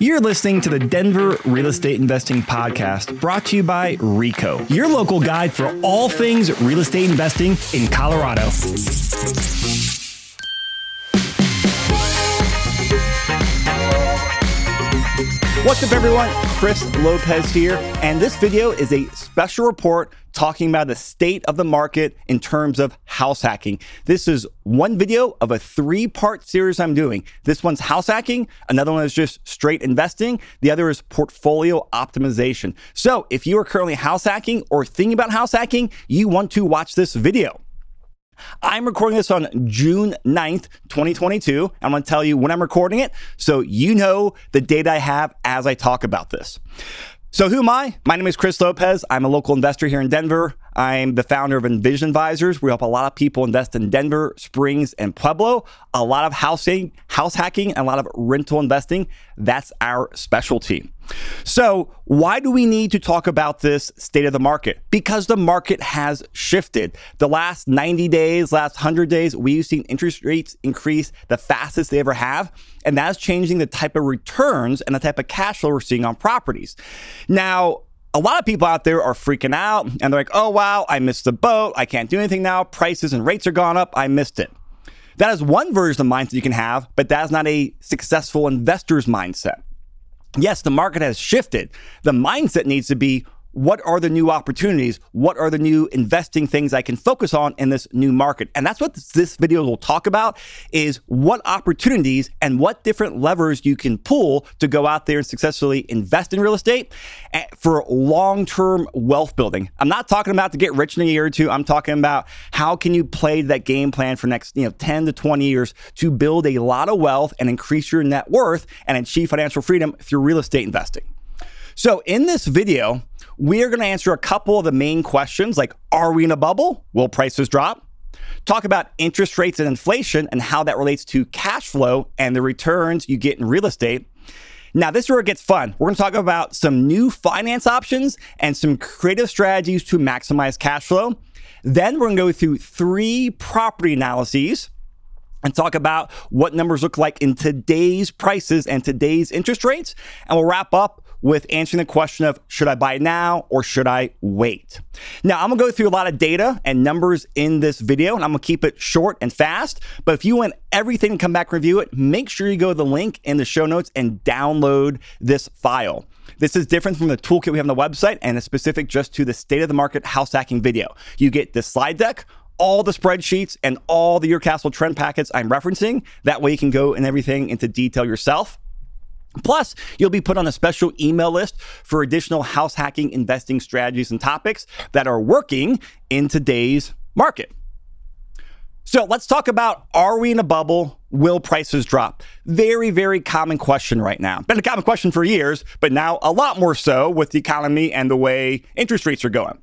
You're listening to the Denver Real Estate Investing Podcast brought to you by RICO, your local guide for all things real estate investing in Colorado. What's up, everyone? Chris Lopez here, and this video is a special report talking about the state of the market in terms of house hacking. This is one video of a three part series I'm doing. This one's house hacking, another one is just straight investing, the other is portfolio optimization. So if you are currently house hacking or thinking about house hacking, you want to watch this video. I'm recording this on June 9th, 2022. I'm going to tell you when I'm recording it so you know the date I have as I talk about this. So, who am I? My name is Chris Lopez. I'm a local investor here in Denver. I'm the founder of Envision Advisors. We help a lot of people invest in Denver, Springs, and Pueblo. A lot of housing, house hacking, and a lot of rental investing. That's our specialty. So, why do we need to talk about this state of the market? Because the market has shifted. The last 90 days, last 100 days, we've seen interest rates increase the fastest they ever have. And that's changing the type of returns and the type of cash flow we're seeing on properties. Now, a lot of people out there are freaking out and they're like, oh, wow, I missed the boat. I can't do anything now. Prices and rates are gone up. I missed it. That is one version of mindset you can have, but that is not a successful investor's mindset. Yes, the market has shifted. The mindset needs to be what are the new opportunities? What are the new investing things I can focus on in this new market? And that's what this video will talk about is what opportunities and what different levers you can pull to go out there and successfully invest in real estate eh, for long-term wealth building. I'm not talking about to get rich in a year or two. I'm talking about how can you play that game plan for next, you know, 10 to 20 years to build a lot of wealth and increase your net worth and achieve financial freedom through real estate investing. So in this video, we are going to answer a couple of the main questions like Are we in a bubble? Will prices drop? Talk about interest rates and inflation and how that relates to cash flow and the returns you get in real estate. Now, this is where it gets fun. We're going to talk about some new finance options and some creative strategies to maximize cash flow. Then we're going to go through three property analyses and talk about what numbers look like in today's prices and today's interest rates. And we'll wrap up with answering the question of should I buy now or should I wait? Now, I'm gonna go through a lot of data and numbers in this video, and I'm gonna keep it short and fast. But if you want everything to come back review it, make sure you go to the link in the show notes and download this file. This is different from the toolkit we have on the website and it's specific just to the state of the market house hacking video. You get the slide deck, all the spreadsheets and all the Your Castle trend packets I'm referencing. That way you can go and everything into detail yourself. Plus, you'll be put on a special email list for additional house hacking investing strategies and topics that are working in today's market. So let's talk about are we in a bubble? Will prices drop? Very, very common question right now. Been a common question for years, but now a lot more so with the economy and the way interest rates are going.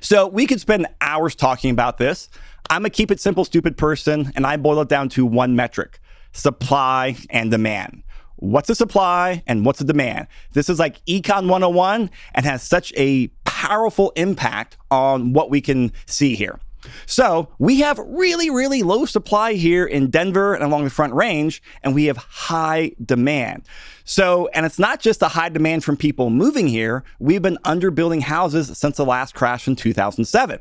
So we could spend hours talking about this. I'm a keep it simple, stupid person, and I boil it down to one metric supply and demand what's the supply and what's the demand. This is like Econ 101 and has such a powerful impact on what we can see here. So we have really, really low supply here in Denver and along the Front Range, and we have high demand. So, and it's not just a high demand from people moving here. We've been underbuilding houses since the last crash in 2007.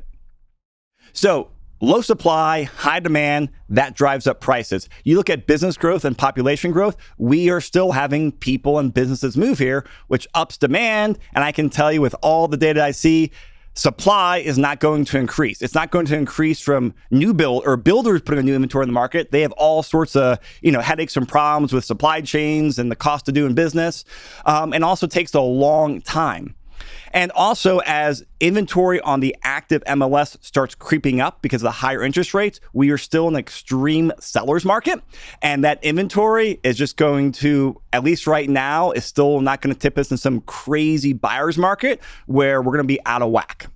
So Low supply, high demand, that drives up prices. You look at business growth and population growth, we are still having people and businesses move here, which ups demand. And I can tell you with all the data I see, supply is not going to increase. It's not going to increase from new build or builders putting a new inventory in the market. They have all sorts of you know headaches and problems with supply chains and the cost of doing business, um, and also takes a long time. And also, as inventory on the active MLS starts creeping up because of the higher interest rates, we are still in an extreme seller's market. And that inventory is just going to, at least right now, is still not going to tip us in some crazy buyer's market where we're going to be out of whack.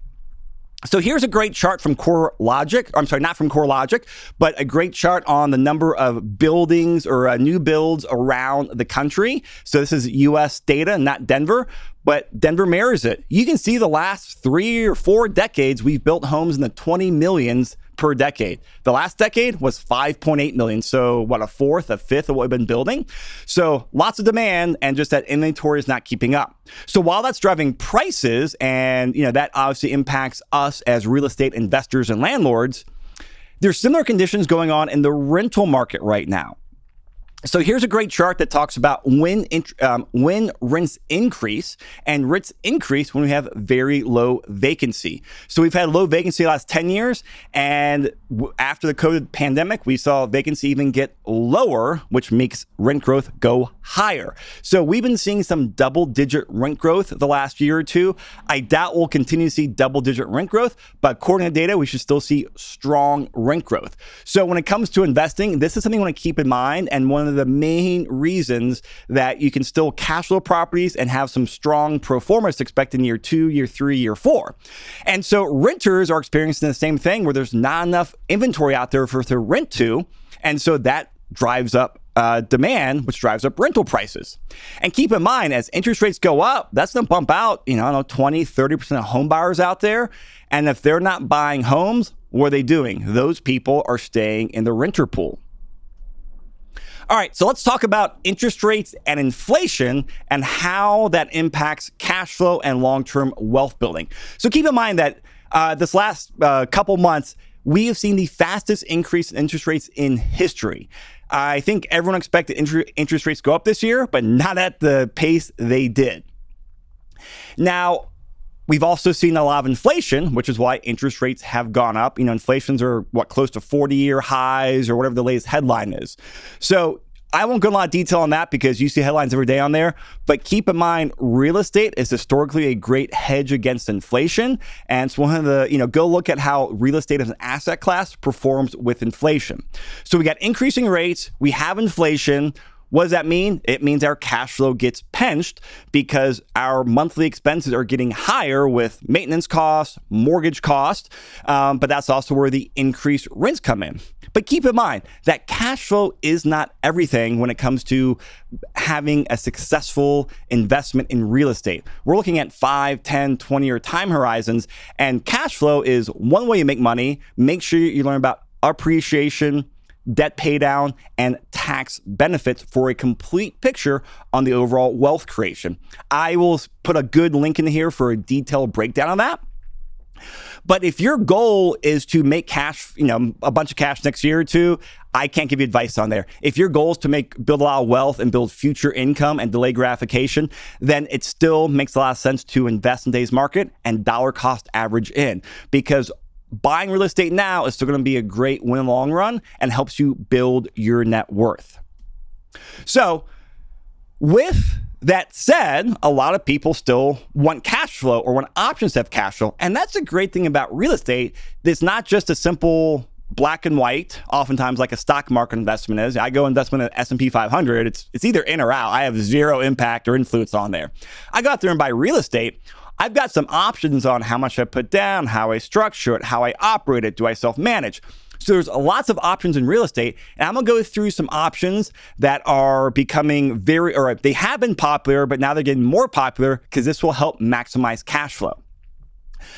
So here's a great chart from CoreLogic. I'm sorry, not from CoreLogic, but a great chart on the number of buildings or uh, new builds around the country. So this is US data, not Denver, but Denver mirrors it. You can see the last three or four decades, we've built homes in the 20 millions per decade. The last decade was 5.8 million. So, what, a fourth, a fifth of what we've been building? So, lots of demand and just that inventory is not keeping up. So, while that's driving prices and, you know, that obviously impacts us as real estate investors and landlords, there's similar conditions going on in the rental market right now. So here's a great chart that talks about when um, when rents increase and rents increase when we have very low vacancy. So we've had low vacancy the last 10 years and w- after the COVID pandemic we saw vacancy even get lower which makes rent growth go higher. So we've been seeing some double digit rent growth the last year or two. I doubt we'll continue to see double digit rent growth, but according to data we should still see strong rent growth. So when it comes to investing, this is something you want to keep in mind and one of of the main reasons that you can still cash flow properties and have some strong pro formas expect in year two, year three, year four. And so renters are experiencing the same thing where there's not enough inventory out there for to rent to. And so that drives up uh, demand, which drives up rental prices. And keep in mind, as interest rates go up, that's going to bump out, you know, I don't know, 20, 30% of home buyers out there. And if they're not buying homes, what are they doing? Those people are staying in the renter pool. All right, so let's talk about interest rates and inflation and how that impacts cash flow and long term wealth building. So keep in mind that uh, this last uh, couple months, we have seen the fastest increase in interest rates in history. I think everyone expected interest rates go up this year, but not at the pace they did. Now, We've also seen a lot of inflation, which is why interest rates have gone up. You know, inflations are what close to 40 year highs or whatever the latest headline is. So I won't go in a lot of detail on that because you see headlines every day on there. But keep in mind, real estate is historically a great hedge against inflation. And it's one of the, you know, go look at how real estate as an asset class performs with inflation. So we got increasing rates, we have inflation. What does that mean? It means our cash flow gets pinched because our monthly expenses are getting higher with maintenance costs, mortgage costs, um, but that's also where the increased rents come in. But keep in mind that cash flow is not everything when it comes to having a successful investment in real estate. We're looking at 5, 10, 20 year time horizons, and cash flow is one way you make money. Make sure you learn about appreciation debt paydown, and tax benefits for a complete picture on the overall wealth creation. I will put a good link in here for a detailed breakdown on that. But if your goal is to make cash, you know, a bunch of cash next year or two, I can't give you advice on there. If your goal is to make build a lot of wealth and build future income and delay gratification, then it still makes a lot of sense to invest in today's market and dollar cost average in because buying real estate now is still going to be a great win in the long run and helps you build your net worth. So, with that said, a lot of people still want cash flow or want options to have cash flow. And that's a great thing about real estate. It's not just a simple black and white, oftentimes like a stock market investment is. I go investment at S&P 500, it's it's either in or out. I have zero impact or influence on there. I go out there and buy real estate. I've got some options on how much I put down, how I structure it, how I operate it. Do I self manage? So there's lots of options in real estate, and I'm gonna go through some options that are becoming very, or they have been popular, but now they're getting more popular because this will help maximize cash flow.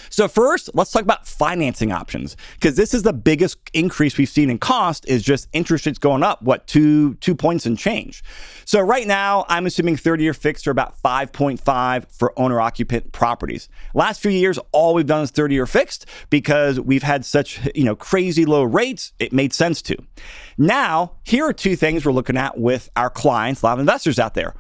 So first, let's talk about financing options because this is the biggest increase we've seen in cost is just interest rates going up, what, two, two points and change. So right now, I'm assuming 30-year fixed are about 5.5 for owner-occupant properties. Last few years, all we've done is 30-year fixed because we've had such, you know, crazy low rates, it made sense to. Now, here are two things we're looking at with our clients, a lot of investors out there.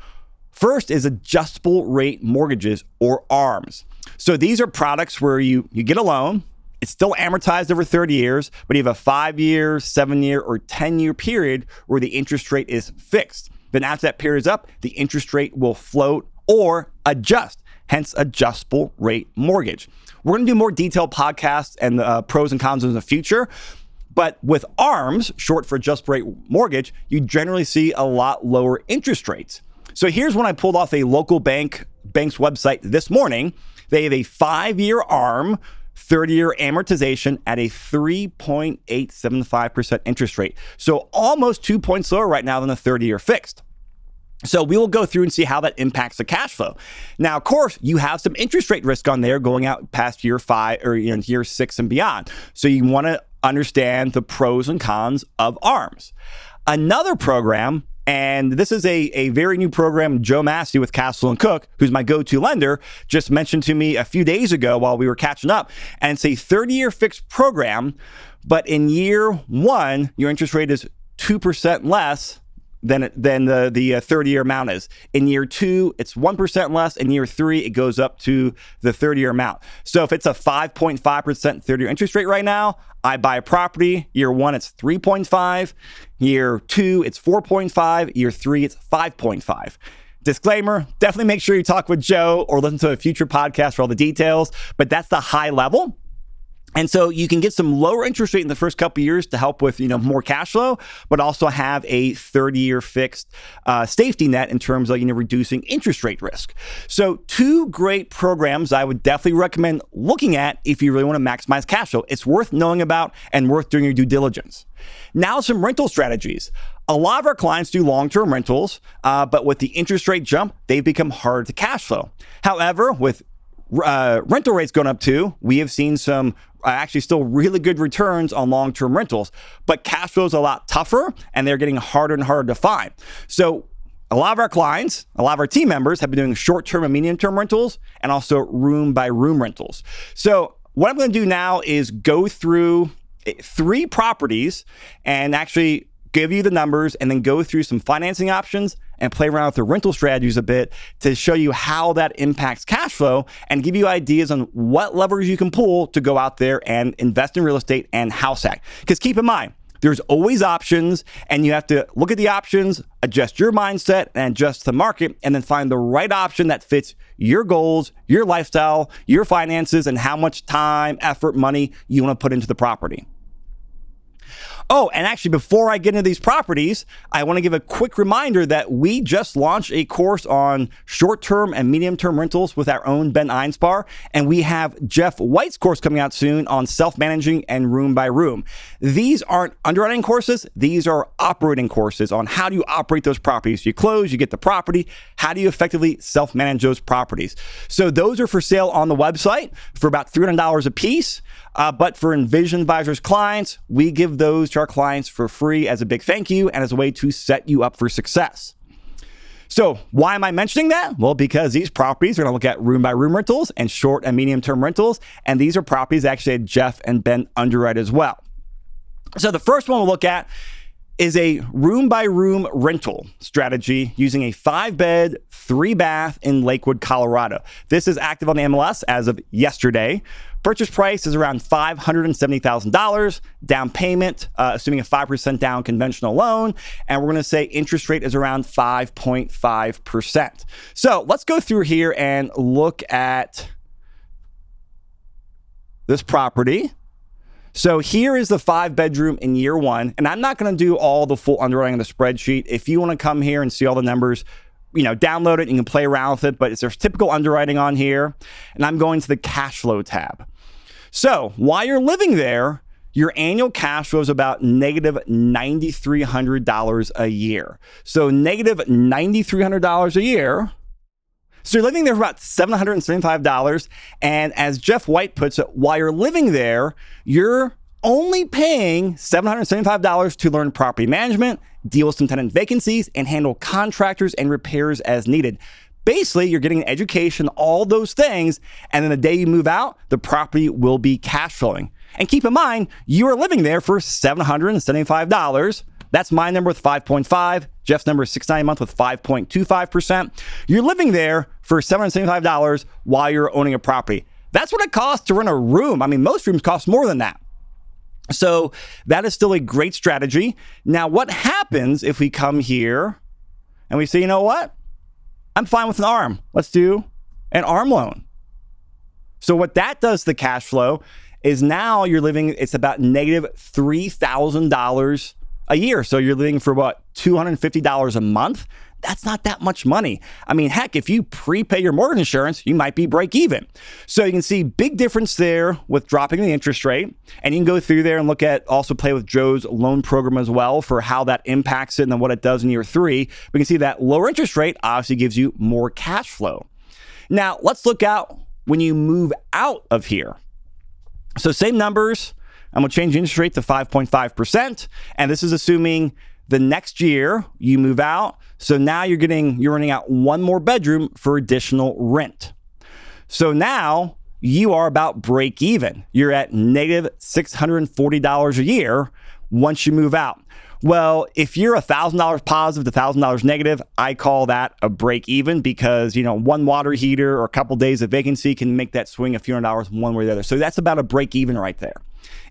First is adjustable rate mortgages or ARMs. So these are products where you, you get a loan, it's still amortized over 30 years, but you have a five year, seven year, or 10 year period where the interest rate is fixed. Then after that period is up, the interest rate will float or adjust, hence adjustable rate mortgage. We're going to do more detailed podcasts and uh, pros and cons in the future. But with ARMs, short for adjustable rate mortgage, you generally see a lot lower interest rates. So here's when I pulled off a local bank bank's website this morning. They have a five year ARM, 30 year amortization at a 3.875% interest rate. So almost two points lower right now than the 30 year fixed. So we will go through and see how that impacts the cash flow. Now, of course, you have some interest rate risk on there going out past year five or you know, year six and beyond. So you want to understand the pros and cons of ARMs. Another program and this is a, a very new program. Joe Massey with Castle and Cooke, who's my go to lender, just mentioned to me a few days ago while we were catching up. And it's a 30 year fixed program, but in year one, your interest rate is 2% less than than the the uh, 30 year amount is. In year two, it's one percent less. In year three, it goes up to the 30 year amount. So if it's a 5.5 percent 30 year interest rate right now, I buy a property. Year one, it's 3.5. Year two, it's 4.5. Year three, it's 5.5. Disclaimer definitely make sure you talk with Joe or listen to a future podcast for all the details, but that's the high level. And so you can get some lower interest rate in the first couple years to help with you know more cash flow, but also have a 30 year fixed uh, safety net in terms of you know reducing interest rate risk. So two great programs I would definitely recommend looking at if you really want to maximize cash flow. It's worth knowing about and worth doing your due diligence. Now some rental strategies. A lot of our clients do long term rentals, uh, but with the interest rate jump, they've become hard to cash flow. However, with uh, rental rates going up too, we have seen some uh, actually still really good returns on long term rentals, but cash flow is a lot tougher and they're getting harder and harder to find. So, a lot of our clients, a lot of our team members have been doing short term and medium term rentals and also room by room rentals. So, what I'm going to do now is go through eh, three properties and actually give you the numbers and then go through some financing options and play around with the rental strategies a bit to show you how that impacts cash flow and give you ideas on what levers you can pull to go out there and invest in real estate and house hack. Because keep in mind, there's always options, and you have to look at the options, adjust your mindset, and adjust the market, and then find the right option that fits your goals, your lifestyle, your finances, and how much time, effort, money you want to put into the property. Oh, and actually, before I get into these properties, I want to give a quick reminder that we just launched a course on short term and medium term rentals with our own Ben Einspar. And we have Jeff White's course coming out soon on self managing and room by room. These aren't underwriting courses, these are operating courses on how do you operate those properties. You close, you get the property. How do you effectively self manage those properties? So those are for sale on the website for about $300 a piece. Uh, but for Envision Advisors clients, we give those our clients for free as a big thank you and as a way to set you up for success. So, why am I mentioning that? Well, because these properties are going to look at room by room rentals and short and medium term rentals. And these are properties actually Jeff and Ben underwrite as well. So, the first one we'll look at is a room by room rental strategy using a five bed, three bath in Lakewood, Colorado. This is active on the MLS as of yesterday. Purchase price is around $570,000. Down payment, uh, assuming a 5% down conventional loan. And we're going to say interest rate is around 5.5%. So let's go through here and look at this property. So here is the five bedroom in year one. And I'm not going to do all the full underwriting on the spreadsheet. If you want to come here and see all the numbers, you know, download it. And you can play around with it, but there's typical underwriting on here. And I'm going to the cash flow tab. So while you're living there, your annual cash flow is about negative $9,300 a year. So negative $9,300 a year. So you're living there for about $775. And as Jeff White puts it, while you're living there, you're only paying $775 to learn property management, deal with some tenant vacancies, and handle contractors and repairs as needed. Basically, you're getting an education, all those things, and then the day you move out, the property will be cash flowing. And keep in mind, you are living there for $775. That's my number with 5.5. Jeff's number is 690 a month with 5.25%. You're living there for $775 while you're owning a property. That's what it costs to rent a room. I mean, most rooms cost more than that. So that is still a great strategy. Now, what happens if we come here and we say, you know what? I'm fine with an arm. Let's do an arm loan. So what that does to the cash flow is now you're living, it's about negative $3,000 a year. So you're living for what, $250 a month? that's not that much money. I mean, heck, if you prepay your mortgage insurance, you might be break even. So you can see big difference there with dropping the interest rate. And you can go through there and look at also play with Joe's loan program as well for how that impacts it and then what it does in year three. We can see that lower interest rate obviously gives you more cash flow. Now, let's look out when you move out of here. So, same numbers. I'm to change interest rate to 5.5%. And this is assuming the next year you move out. So now you're getting, you're renting out one more bedroom for additional rent. So now you are about break even. You're at negative $640 a year once you move out. Well, if you're $1,000 positive to $1,000 negative, I call that a break even because, you know, one water heater or a couple days of vacancy can make that swing a few hundred dollars one way or the other. So that's about a break even right there.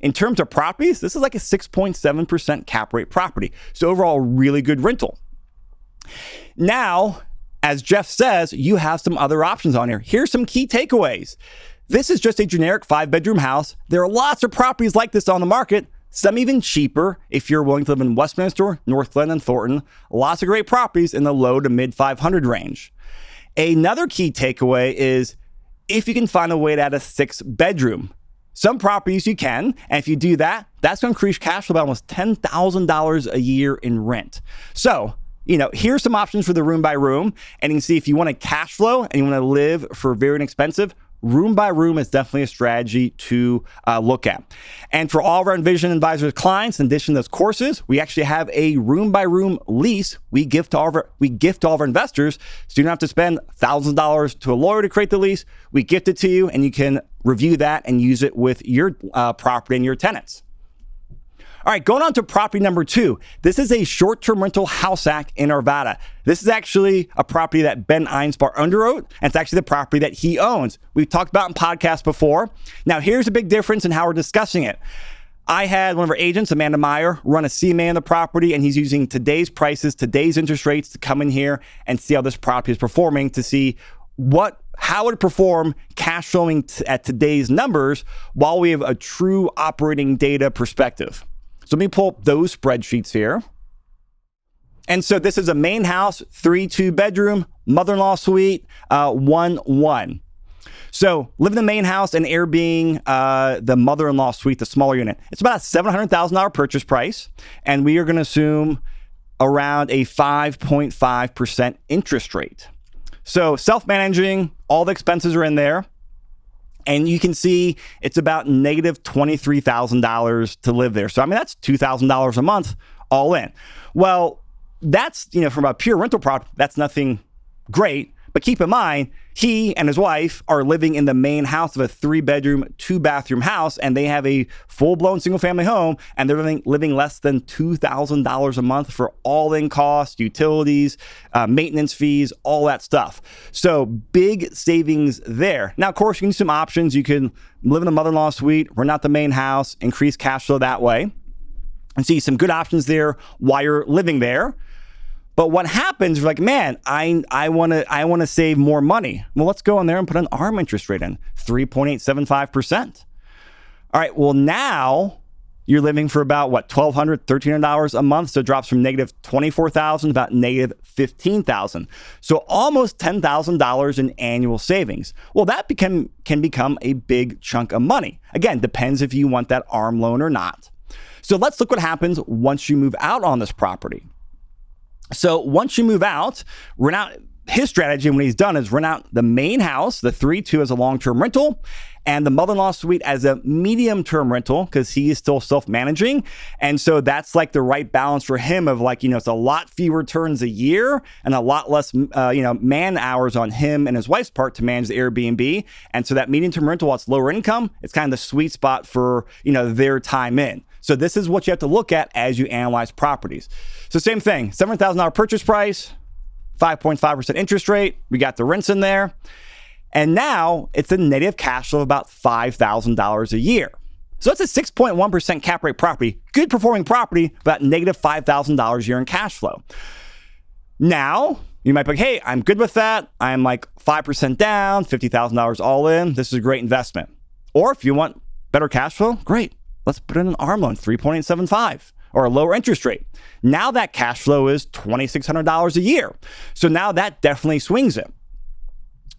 In terms of properties, this is like a 6.7% cap rate property. So overall, really good rental. Now, as Jeff says, you have some other options on here. Here's some key takeaways. This is just a generic five bedroom house. There are lots of properties like this on the market, some even cheaper if you're willing to live in Westminster, Northglenn, and Thornton. Lots of great properties in the low to mid 500 range. Another key takeaway is if you can find a way to add a six bedroom. Some properties you can, and if you do that, that's going to increase cash flow by almost $10,000 a year in rent. So, you know, here's some options for the room by room, and you can see if you want a cash flow and you want to live for very inexpensive, room by room is definitely a strategy to uh, look at. And for all of our Envision Advisors clients, in addition to those courses, we actually have a room by room lease we gift to all of our, we gift to all of our investors. So you don't have to spend thousands of dollars to a lawyer to create the lease. We gift it to you and you can review that and use it with your uh, property and your tenants. All right, going on to property number two. This is a short term rental house act in Arvada. This is actually a property that Ben Einspar underwrote, and it's actually the property that he owns. We've talked about in podcasts before. Now, here's a big difference in how we're discussing it. I had one of our agents, Amanda Meyer, run a CMA on the property, and he's using today's prices, today's interest rates to come in here and see how this property is performing to see what how it perform cash flowing t- at today's numbers while we have a true operating data perspective. So let me pull up those spreadsheets here. And so this is a main house, three, two bedroom, mother in law suite, uh, one, one. So live in the main house and Airbnb uh, the mother in law suite, the smaller unit. It's about a $700,000 purchase price. And we are going to assume around a 5.5% interest rate. So self managing, all the expenses are in there. And you can see it's about negative $23,000 to live there. So, I mean, that's $2,000 a month all in. Well, that's, you know, from a pure rental product, that's nothing great. But keep in mind, he and his wife are living in the main house of a three bedroom, two bathroom house, and they have a full blown single family home, and they're living, living less than $2,000 a month for all in costs, utilities, uh, maintenance fees, all that stuff. So big savings there. Now, of course, you can do some options. You can live in the mother in law suite, rent out the main house, increase cash flow that way, and see some good options there while you're living there. But what happens? Like, man, I I want to I want to save more money. Well, let's go in there and put an ARM interest rate in three point eight seven five percent. All right. Well, now you're living for about what $1200 $1300 a month so it drops from negative 24000 about negative 15000 so almost $10000 in annual savings well that become, can become a big chunk of money again depends if you want that arm loan or not so let's look what happens once you move out on this property so once you move out, rent out his strategy when he's done is rent out the main house, the 3 2 as a long term rental, and the mother in law suite as a medium term rental because he is still self managing. And so that's like the right balance for him of like, you know, it's a lot fewer turns a year and a lot less, uh, you know, man hours on him and his wife's part to manage the Airbnb. And so that medium term rental, while it's lower income, it's kind of the sweet spot for, you know, their time in. So this is what you have to look at as you analyze properties. So same thing, $7,000 purchase price, 5.5% interest rate. We got the rents in there. And now it's a negative cash flow of about $5,000 a year. So that's a 6.1% cap rate property, good performing property, about negative $5,000 a year in cash flow. Now, you might be like, hey, I'm good with that. I'm like 5% down, $50,000 all in. This is a great investment. Or if you want better cash flow, great. Let's put in an ARM loan, 3.875 or a lower interest rate. Now that cash flow is $2,600 a year. So now that definitely swings it.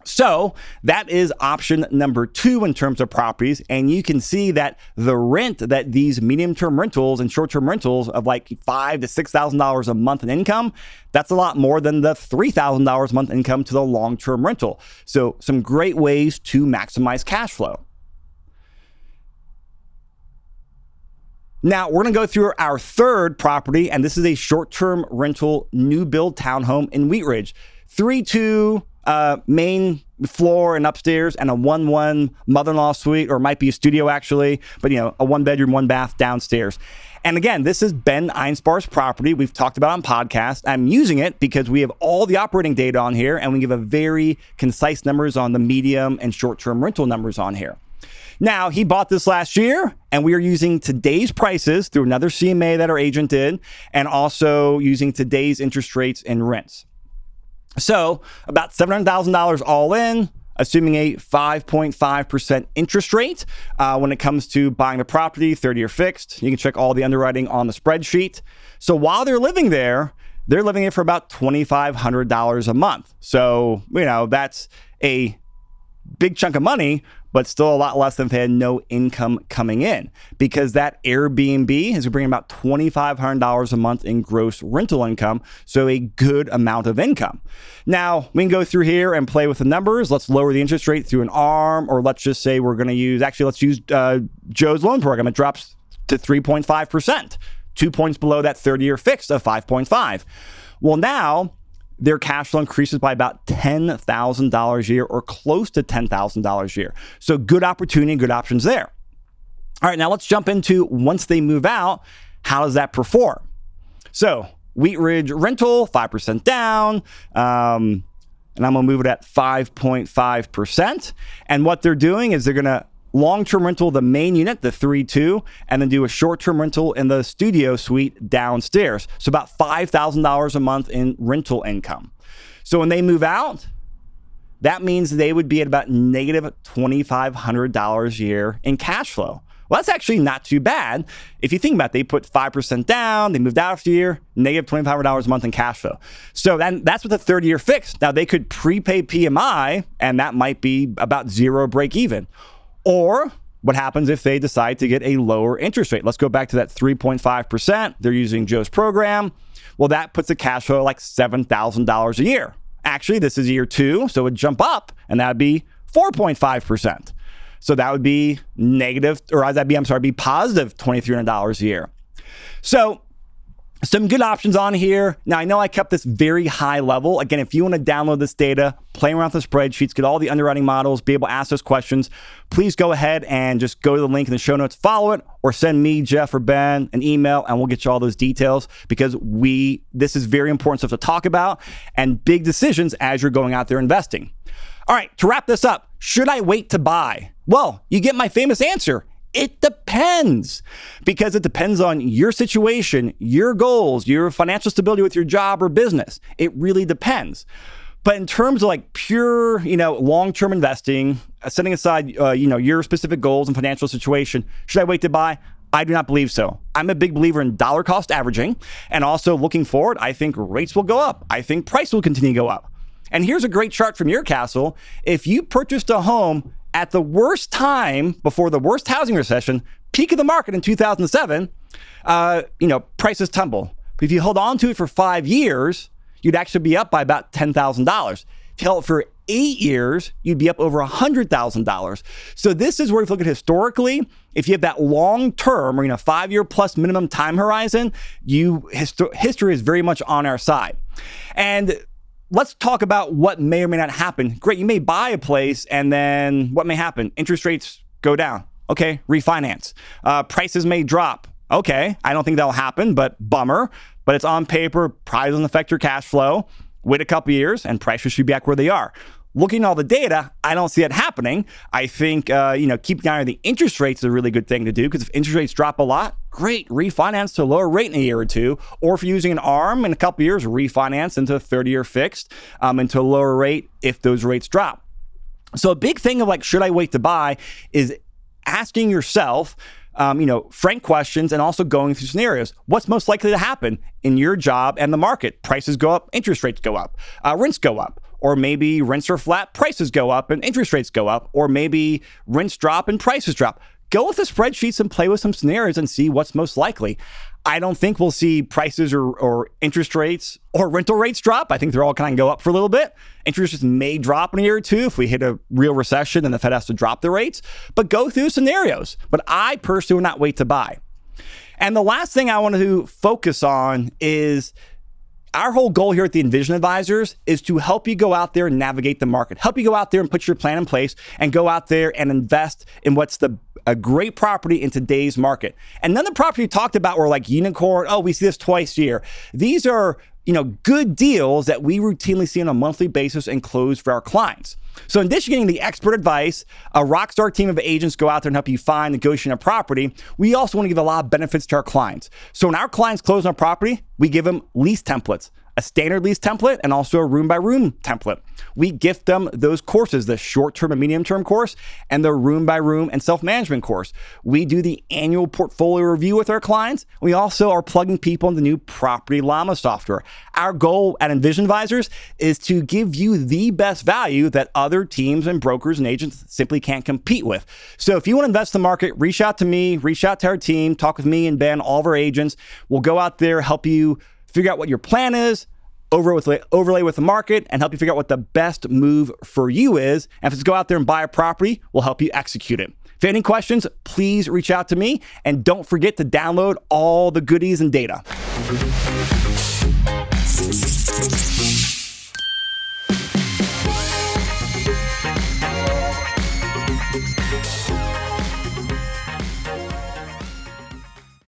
So that is option number two in terms of properties. And you can see that the rent that these medium term rentals and short term rentals of like five to six thousand dollars a month in income, that's a lot more than the three thousand dollars a month income to the long term rental. So some great ways to maximize cash flow. Now, we're going to go through our third property, and this is a short term rental new build townhome in Wheat Ridge. 3 2 uh, main floor and upstairs, and a 1 1 mother in law suite, or might be a studio actually, but you know, a one bedroom, one bath downstairs. And again, this is Ben Einspar's property. We've talked about on podcast. I'm using it because we have all the operating data on here and we give a very concise numbers on the medium and short term rental numbers on here. Now, he bought this last year, and we are using today's prices through another CMA that our agent did, and also using today's interest rates and rents. So, about $700,000 all in, assuming a 5.5% interest rate uh, when it comes to buying the property, 30 year fixed. You can check all the underwriting on the spreadsheet. So, while they're living there, they're living it for about $2,500 a month. So, you know, that's a big chunk of money, but still a lot less than if they had no income coming in because that Airbnb is bringing about $2,500 a month in gross rental income. So a good amount of income. Now we can go through here and play with the numbers. Let's lower the interest rate through an arm, or let's just say we're going to use, actually, let's use uh, Joe's loan program. It drops to 3.5%, two points below that 30 year fixed of 5.5. Well, now their cash flow increases by about $10,000 a year or close to $10,000 a year. So good opportunity, good options there. All right, now let's jump into once they move out, how does that perform? So Wheat Ridge rental, 5% down. Um, and I'm going to move it at 5.5%. And what they're doing is they're going to long term rental the main unit, the 3 2, and then do a short term rental in the studio suite downstairs. So about $5,000 a month in rental income. So when they move out, that means they would be at about negative $2,500 a year in cash flow. Well, that's actually not too bad. If you think about it, they put 5% down, they moved out after a year, negative $2,500 a month in cash flow. So then that's with a 30 year fix. Now they could prepay PMI, and that might be about zero break even. Or what happens if they decide to get a lower interest rate? Let's go back to that 3.5%. They're using Joe's program. Well, that puts a cash flow like $7,000 a year. Actually, this is year two, so it would jump up and that would be 4.5%. So that would be negative, or that'd be, I'm sorry, be positive $2,300 a year. So some good options on here. Now, I know I kept this very high level. Again, if you want to download this data, play around with the spreadsheets, get all the underwriting models, be able to ask those questions, please go ahead and just go to the link in the show notes, follow it, or send me, Jeff, or Ben an email, and we'll get you all those details because we this is very important stuff to talk about and big decisions as you're going out there investing. All right, to wrap this up, should I wait to buy? Well, you get my famous answer. It depends because it depends on your situation, your goals, your financial stability with your job or business. It really depends. But in terms of like pure, you know, long-term investing, uh, setting aside, uh, you know, your specific goals and financial situation, should I wait to buy? I do not believe so. I'm a big believer in dollar cost averaging and also looking forward, I think rates will go up. I think price will continue to go up. And here's a great chart from your castle. If you purchased a home at the worst time before the worst housing recession, peak of the market in 2007, uh, you know, prices tumble. But if you hold on to it for five years, you'd actually be up by about $10,000. If you held it for eight years, you'd be up over $100,000. So this is where if you look at historically, if you have that long term or, you know, five year plus minimum time horizon, you history is very much on our side. And let's talk about what may or may not happen. Great, you may buy a place and then what may happen? Interest rates go down. Okay, refinance. Uh, prices may drop. Okay, I don't think that'll happen, but bummer. But it's on paper, probably doesn't affect your cash flow. Wait a couple years and prices should be back where they are looking at all the data, I don't see that happening. I think uh, you know keeping an eye on the interest rates is a really good thing to do because if interest rates drop a lot, great, refinance to a lower rate in a year or two. Or if you're using an ARM in a couple years, refinance into a 30-year fixed um, into a lower rate if those rates drop. So a big thing of like, should I wait to buy is asking yourself. Um, you know, frank questions and also going through scenarios. What's most likely to happen in your job and the market? Prices go up, interest rates go up, uh, rents go up or maybe rents are flat, prices go up and interest rates go up, or maybe rents drop and prices drop. Go with the spreadsheets and play with some scenarios and see what's most likely. I don't think we'll see prices or, or interest rates or rental rates drop. I think they're all kind of go up for a little bit. Interest rates may drop in a year or two if we hit a real recession and the Fed has to drop the rates. But go through scenarios. But I personally would not wait to buy. And the last thing I want to focus on is our whole goal here at the Envision Advisors is to help you go out there and navigate the market, help you go out there and put your plan in place and go out there and invest in what's the a great property in today's market. And none of the property we talked about were like unicorn, oh, we see this twice a year. These are you know, good deals that we routinely see on a monthly basis and close for our clients. So, in addition to getting the expert advice, a rockstar team of agents go out there and help you find, negotiate a property. We also want to give a lot of benefits to our clients. So, when our clients close on a property, we give them lease templates a standard lease template and also a room by room template. We gift them those courses, the short term and medium term course and the room by room and self management course. We do the annual portfolio review with our clients. We also are plugging people into new Property Llama software. Our goal at Envision Advisors is to give you the best value that other teams and brokers and agents simply can't compete with. So if you want to invest in the market, reach out to me, reach out to our team, talk with me and Ben, all of our agents. We'll go out there, help you figure out what your plan is, over with, overlay with the market, and help you figure out what the best move for you is. And if it's go out there and buy a property, we'll help you execute it. If you have any questions, please reach out to me. And don't forget to download all the goodies and data.